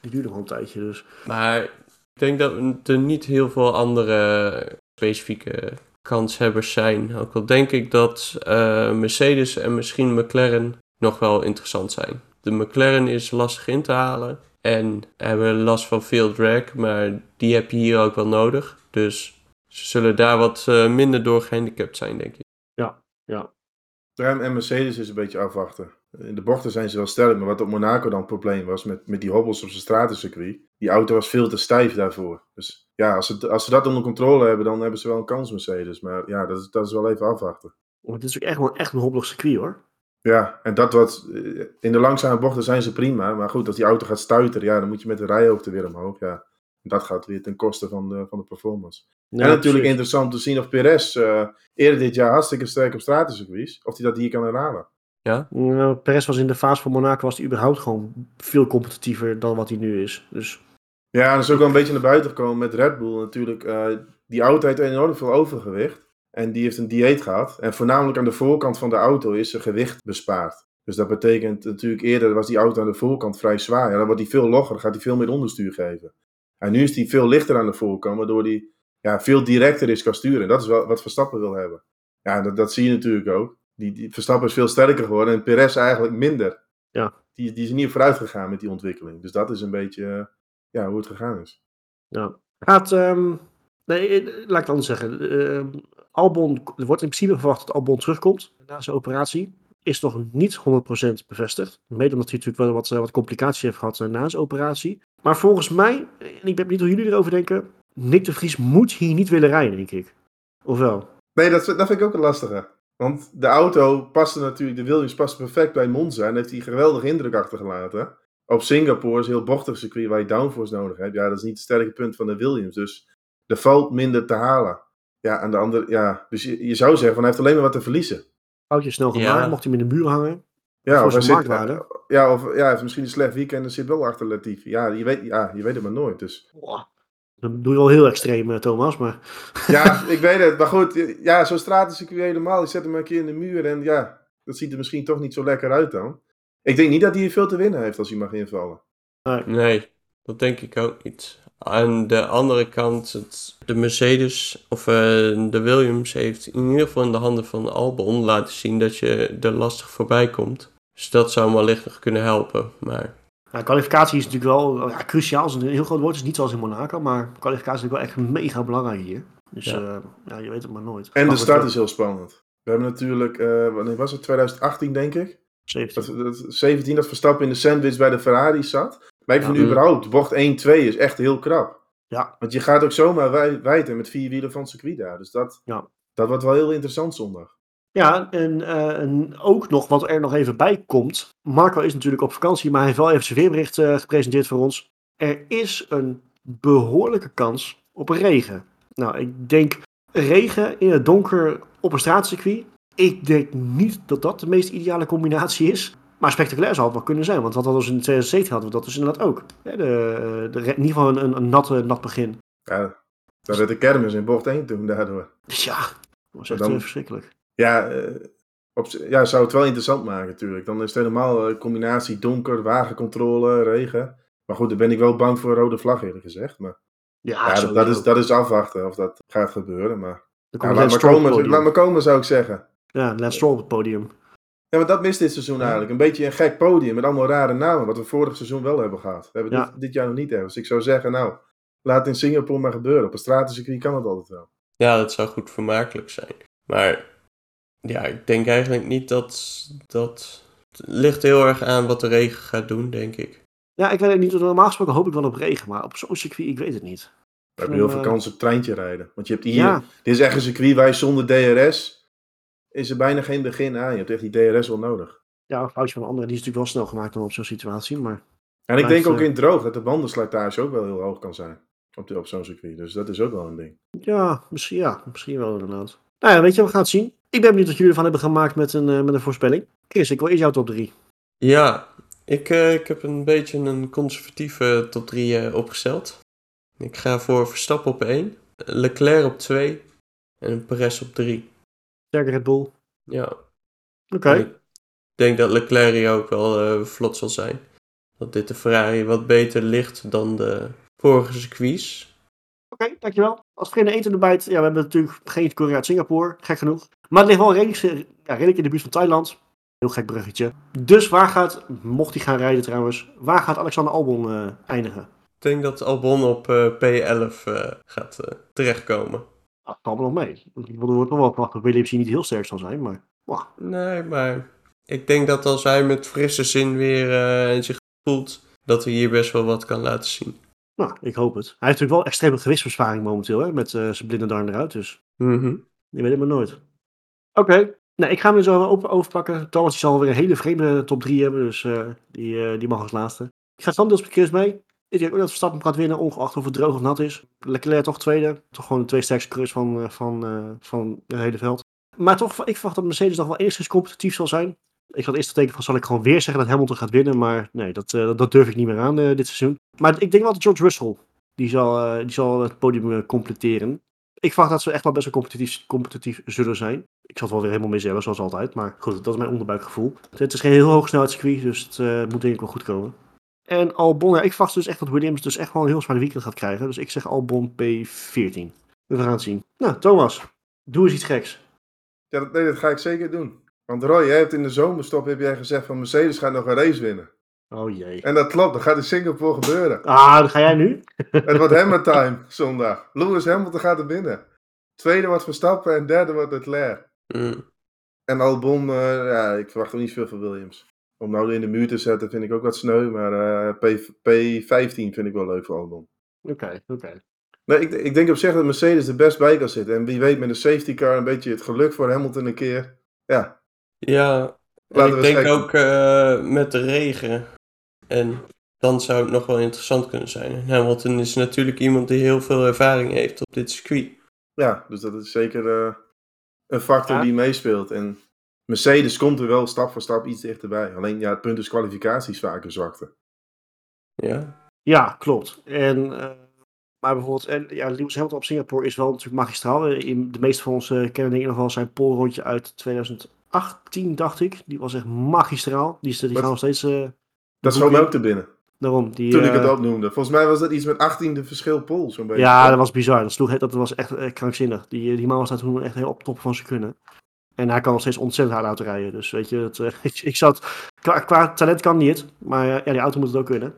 Speaker 1: Die duurde nog een tijdje dus.
Speaker 3: Maar ik denk dat er niet heel veel andere specifieke kanshebbers zijn. Ook al denk ik dat uh, Mercedes en misschien McLaren nog wel interessant zijn. De McLaren is lastig in te halen en hebben last van veel drag, maar die heb je hier ook wel nodig. Dus ze zullen daar wat uh, minder door gehandicapt zijn, denk ik.
Speaker 1: Ja, ja.
Speaker 2: En Mercedes is een beetje afwachten. In de bochten zijn ze wel sterk, maar wat op Monaco dan het probleem was met, met die hobbels op zijn stratencircuit. Die auto was veel te stijf daarvoor. Dus ja, als ze, als ze dat onder controle hebben, dan hebben ze wel een kans Mercedes. Maar ja, dat is, dat is wel even afwachten.
Speaker 1: Het is ook echt wel echt een hobbelig circuit hoor.
Speaker 2: Ja, en dat wat. In de langzame bochten zijn ze prima. Maar goed, als die auto gaat stuiteren, ja, dan moet je met de rijhoogte weer omhoog. Ja. Dat gaat weer ten koste van de, van de performance. en natuurlijk interessant te zien of Perez uh, eerder dit jaar hartstikke sterk op stratencircuits, of hij dat hier kan herhalen.
Speaker 1: Ja? Nou, Perez was in de fase van Monaco was hij überhaupt gewoon veel competitiever dan wat hij nu is. Dus...
Speaker 2: Ja, dat is ook wel een beetje naar buiten gekomen met Red Bull natuurlijk. Uh, die auto heeft enorm veel overgewicht. En die heeft een dieet gehad. En voornamelijk aan de voorkant van de auto is er gewicht bespaard. Dus dat betekent natuurlijk eerder was die auto aan de voorkant vrij zwaar. Ja, dan wordt die veel logger, gaat hij veel meer onderstuur geven. En nu is die veel lichter aan de voorkant, waardoor die ja, veel directer is kan sturen. En dat is wel wat Verstappen wil hebben. Ja, dat, dat zie je natuurlijk ook. Die, die Verstappen is veel sterker geworden en Perez eigenlijk minder.
Speaker 1: Ja.
Speaker 2: Die, die is niet vooruit gegaan met die ontwikkeling. Dus dat is een beetje ja, hoe het gegaan is.
Speaker 1: Ja. Gaat, um, nee, laat ik het anders zeggen. Uh, Albon, er wordt in principe verwacht dat Albon terugkomt na zijn operatie. Is nog niet 100% bevestigd. Mede omdat hij natuurlijk wel wat, wat complicaties heeft gehad na zijn operatie. Maar volgens mij, en ik ben niet hoe jullie erover denken. Nick de Vries moet hier niet willen rijden, denk ik. Of wel?
Speaker 2: Nee, dat, dat vind ik ook een lastige. Want de auto paste natuurlijk, de Williams paste perfect bij Monza en heeft hij geweldige indruk achtergelaten. Op Singapore is heel bochtig circuit waar je downforce nodig hebt. Ja, dat is niet het sterke punt van de Williams. Dus er valt minder te halen. Ja, aan de andere, ja. Dus je, je zou zeggen, van hij heeft alleen maar wat te verliezen.
Speaker 1: Foutje snel gemaakt, mocht hij met de muur hangen.
Speaker 2: Ja, of hij zit, ja, of ja, heeft misschien een slecht weekend en zit wel achter Latifi. Ja, je weet, ja, je weet het maar nooit. Dus.
Speaker 1: Dat doe je wel heel extreem, eh, Thomas. Maar...
Speaker 2: Ja, ik weet het. Maar goed, ja, zo'n stratencircuit helemaal. Je zet hem een keer in de muur en ja, dat ziet er misschien toch niet zo lekker uit dan. Ik denk niet dat hij veel te winnen heeft als hij mag invallen.
Speaker 3: Nee, nee dat denk ik ook niet. Aan de andere kant, het, de Mercedes of uh, de Williams heeft in ieder geval in de handen van Albon laten zien dat je er lastig voorbij komt. Dus dat zou wellicht nog kunnen helpen. Maar
Speaker 1: nou, kwalificatie is natuurlijk wel ja, cruciaal. Is een heel groot woord. is niet zoals in Monaco. Maar kwalificatie is natuurlijk wel echt mega belangrijk hier. Dus ja, uh, ja je weet het maar nooit.
Speaker 2: En de start is heel spannend. We hebben natuurlijk, uh, wanneer was het? 2018 denk ik.
Speaker 1: 17.
Speaker 2: Dat, dat, 17 dat Verstappen in de sandwich bij de Ferrari zat. Maar ik vind ja. überhaupt, bocht 1-2 is echt heel krap.
Speaker 1: Ja.
Speaker 2: Want je gaat ook zomaar wij, wijten met vier wielen van het circuit daar. Dus dat,
Speaker 1: ja.
Speaker 2: dat wordt wel heel interessant zondag.
Speaker 1: Ja, en, uh, en, ook nog wat er nog even bij komt. Marco is natuurlijk op vakantie, maar hij heeft wel even zijn weerbericht uh, gepresenteerd voor ons. Er is een behoorlijke kans op regen. Nou, ik denk regen in het donker op een straatcircuit. Ik denk niet dat dat de meest ideale combinatie is. Maar spectaculair zou het wel kunnen zijn, want wat hadden we in 2017 hadden we dat dus inderdaad ook. de, de, in ieder geval een, een, nat begin.
Speaker 2: Ja, dat werd de kermis in bocht 1 toen daardoor.
Speaker 1: Ja, dat was echt dan, verschrikkelijk.
Speaker 2: Ja, uh, op, ja, zou het wel interessant maken natuurlijk. Dan is het helemaal een combinatie donker, wagencontrole, regen. Maar goed, dan ben ik wel bang voor een rode vlag eerlijk gezegd. Maar ja, ja dat, is, dat is afwachten of dat gaat gebeuren. Maar ja, laat, maar komen, laat maar komen zou ik zeggen.
Speaker 1: Ja, Lance Stroll op het podium.
Speaker 2: Ja, maar dat mist dit seizoen eigenlijk. Een beetje een gek podium met allemaal rare namen. Wat we vorig seizoen wel hebben gehad. We hebben dit, dit, jaar nog niet hebben. Dus ik zou zeggen, nou, laat in Singapore maar gebeuren. Op een stratencircuit kan het altijd wel.
Speaker 3: Ja, dat zou goed vermakelijk zijn. Maar ja, ik denk eigenlijk niet dat dat. Het ligt heel erg aan wat de regen gaat doen, denk ik.
Speaker 1: Ja, ik weet het niet. Normaal gesproken hoop ik wel op regen, maar op zo'n circuit, ik weet het niet.
Speaker 2: We hebben heel veel kans op treintje rijden. Want je hebt hier, dit is echt een circuit waar je zonder DRS is er bijna geen begin aan. Je hebt echt die DRS wel nodig.
Speaker 1: Ja, een foutje van de andere, die is natuurlijk wel snel gemaakt dan op zo'n situatie. Maar
Speaker 2: en ik denk ook in droog dat de bandenslijtage ook wel heel hoog kan zijn op, op zo'n circuit. Dus dat is ook wel een ding.
Speaker 1: Ja, misschien, ja, misschien wel inderdaad. Nou ja, weet je, we gaan het zien. Ik ben benieuwd wat jullie ervan hebben gemaakt met een, uh, met een voorspelling. Chris, ik wil eerst jouw top 3.
Speaker 3: Ja, ik, uh, ik heb een beetje een conservatieve top 3 uh, eh, opgesteld. Ik ga voor Verstappen op 1, Leclerc op 2 en Perez op 3.
Speaker 1: Sterke Red Bull.
Speaker 3: Ja.
Speaker 1: Oké.
Speaker 3: Ik denk dat Leclerc ook wel vlot zal zijn. Dat dit de Ferrari wat beter ligt dan de vorige circuits.
Speaker 1: Oké, dankjewel. Als vrienden eten erbij, ja, we hebben natuurlijk geen Korea uit Singapore, gek genoeg. Maar het ligt wel redelijk, ja, redelijk in de buurt van Thailand. Heel gek bruggetje. Dus waar gaat, mocht hij gaan rijden trouwens, waar gaat Alexander Albon uh, eindigen?
Speaker 3: Ik denk dat Albon op uh, P11 uh, gaat terechtkomen.
Speaker 1: Dat valt nog mee. Er wordt nog wel verwacht dat Williams hier niet heel sterk zal zijn, maar... Wow.
Speaker 3: Nee, maar ik denk dat als hij met frisse zin weer zich voelt, dat hij hier best wel wat kan laten zien.
Speaker 1: Nou, ik hoop het. Hij heeft natuurlijk wel extreme gewichtsbesparing momenteel, hè, met uh, zijn blinde darm eruit. Dus
Speaker 3: mm
Speaker 1: je weet het maar nooit. Oké, nou, ik ga hem er zo open overpakken. Thomas zal weer een hele vreemde top 3 hebben, dus uh, die, die mag als laatste. Ik ga standdeels Chris mee. Ik denk ook dat Verstappen gaat winnen, ongeacht of het droog of nat is. Leclerc toch tweede. Toch gewoon de twee sterkste coureurs van, van, van het hele veld. Maar toch, ik verwacht dat Mercedes nog wel enigszins competitief zal zijn. Ik had eerst teken van, zal ik gewoon weer zeggen dat Hamilton gaat winnen? Maar nee, dat, uh, dat durf ik niet meer aan dit seizoen. Maar ik denk wel dat George Russell, die zal, die zal het podium completeren. Ik verwacht dat ze echt wel best wel competitief, competitief zullen zijn. Ik zal het wel weer helemaal mee zoals altijd. Maar goed, dat is mijn onderbuikgevoel. Het is geen heel hoog snelheidscircuit, dus het moet denk ik wel goed komen. En Albon, ja, ik verwacht dus echt dat Williams dus echt wel een heel zwaar weekend gaat krijgen. Dus ik zeg Albon P14. We gaan het zien. Nou, Thomas, doe eens iets geks.
Speaker 2: Ja, dat, nee, dat ga ik zeker doen. Want Roy, jij hebt in de zomerstop heb jij gezegd van Mercedes gaat nog een race winnen.
Speaker 1: Oh jee.
Speaker 2: En dat klopt, dat gaat in Singapore gebeuren.
Speaker 1: Ah, dat ga jij nu?
Speaker 2: Het wordt Hammer time zondag. Lewis Hamilton gaat er binnen. Tweede wordt Verstappen en derde wordt Leclerc. Mm. En Albon, uh, ja, ik verwacht ook niet veel van Williams. Om nou in de muur te zetten vind ik ook wat sneu, maar uh, P, P15 vind ik wel leuk voor Albon.
Speaker 1: Oké, oké.
Speaker 2: Nee, ik, ik denk op zich dat Mercedes er best bij kan zitten. En wie weet met een safety car een beetje het geluk voor Hamilton een keer. Ja.
Speaker 3: Ja, ik denk ook uh, met de regen. En dan zou het nog wel interessant kunnen zijn. Hamilton is natuurlijk iemand die heel veel ervaring heeft op dit circuit.
Speaker 2: Ja, dus dat is zeker uh, een factor die meespeelt. En Mercedes komt er wel stap voor stap iets dichterbij. Alleen ja, het punt is kwalificaties vaker zwakte.
Speaker 3: Ja.
Speaker 1: Ja, klopt. En, uh, maar bijvoorbeeld, en, ja, Lewis Hamilton op Singapore is wel natuurlijk magistraal. In, de meeste van ons uh, kennen in ieder geval zijn polrondje uit 2018, dacht ik. Die was echt magistraal. Die, die gaan nog steeds... Uh,
Speaker 2: dat schoot me ook te binnen.
Speaker 1: Daarom, die,
Speaker 2: Toen ik het opnoemde. Volgens mij was dat iets met 18 verschil pol, zo'n beetje.
Speaker 1: Ja, dat was bizar. Dat, sloeg, dat was echt krankzinnig. Die, die man was daar toen echt heel op top van zijn kunnen. En hij kan nog steeds ontzettend hard auto rijden. Dus weet je, het, uh, ik, ik zat, qua, qua, talent kan niet. Maar uh, ja, die auto moet het ook kunnen.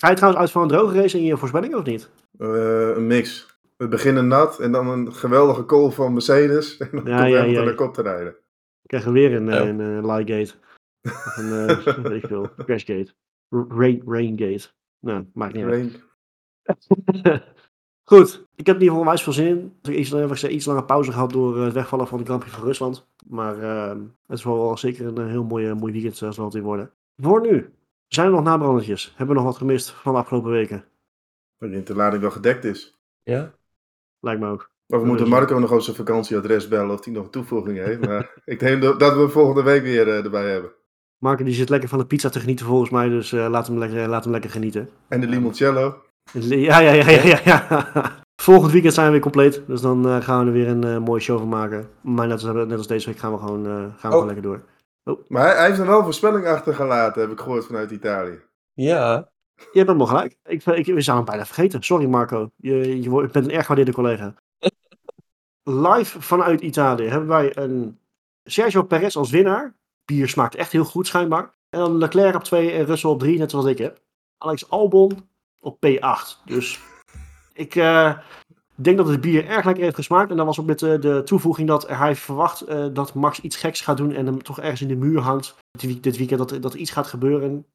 Speaker 1: Ga je trouwens uit van een droge race in je voorspelling of niet?
Speaker 2: Uh, een mix. We beginnen nat en dan een geweldige call van Mercedes. En dan ja, komt ja, ja. de kop te rijden.
Speaker 1: We krijgen weer een, oh. een, een Lightgate. Of een, weet ik veel, Crashgate. Rain, Raingate. Nou, maakt niet uit. Goed, ik heb in ieder geval wijs veel zin in. Ik heb iets, iets langer pauze gehad door het wegvallen van de Grand Prix van Rusland. Maar uh, het is wel zeker een heel mooi, mooi weekend zoals het in worden. Voor nu, zijn er nog nabrandertjes? Hebben we nog wat gemist van de afgelopen weken?
Speaker 2: Ik denk de lading wel gedekt is.
Speaker 3: Ja?
Speaker 1: Lijkt me ook.
Speaker 2: Of we moeten Marco nog op zijn vakantieadres bellen of hij nog een toevoeging heeft. Maar ik denk dat we volgende week weer uh, erbij hebben.
Speaker 1: Marco die zit lekker van de pizza te genieten volgens mij, dus uh, laat, hem lekker, laat hem lekker genieten.
Speaker 2: En de limoncello.
Speaker 1: Ja, ja, ja, ja, ja. ja. Volgend weekend zijn we weer compleet. Dus dan uh, gaan we er weer een uh, mooie show van maken. Maar net als, net als deze week gaan we gewoon, uh, gaan we oh. gewoon lekker door.
Speaker 2: Oh. Maar hij, hij, heeft er wel voorspelling achtergelaten, heb ik gehoord vanuit Italië.
Speaker 3: Ja.
Speaker 1: Je hebt helemaal gelijk. Ik, ik, we zijn hem bijna vergeten. Sorry Marco. Je, je, bent een erg gewaardeerde collega. Live vanuit Italië hebben wij een Sergio Perez als winnaar. Bier smaakt echt heel goed schijnbaar. En dan Leclerc op 2 en Russell op 3, net zoals ik heb. Alex Albon op P8. Dus ik uh, denk dat het bier erg lekker heeft gesmaakt. En dan was ook met uh, de toevoeging dat hij verwacht uh, dat Max iets geks gaat doen en hem toch ergens in de muur hangt. Dit weekend dat, dat er iets gaat gebeuren.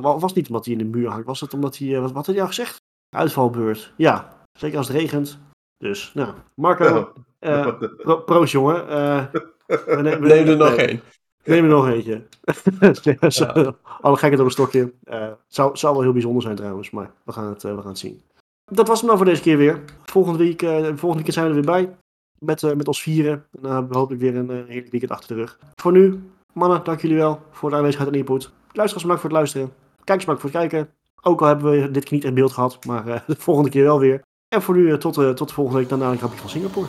Speaker 1: was het niet omdat hij in de muur hangt? Was het omdat hij, wat, wat had hij al gezegd? Uitvalbeurt. Ja, zeker als het regent. Dus, nou, Marco, pro, proost jongen.
Speaker 3: we, ne we neem er nog één.
Speaker 1: Neem er nog eentje. Alle gekken door een stokje. Uh, zou, zou wel heel bijzonder zijn trouwens, maar we gaan het, uh, we gaan het zien. Dat was het nou voor deze keer weer. Volgende week, uh, volgende keer zijn we er weer bij. Met, met ons vieren. En dan hebben we hopelijk weer een hele weekend achter de rug. Voor nu, mannen, dank jullie wel voor de aanwezigheid en input. Luisteraars, bedankt voor het luisteren. Kijkers, bedankt voor het kijken. Ook al hebben we dit keer niet in beeld gehad, maar de volgende keer wel weer. En voor nu, tot, tot de volgende week, dan de grapje van Singapore.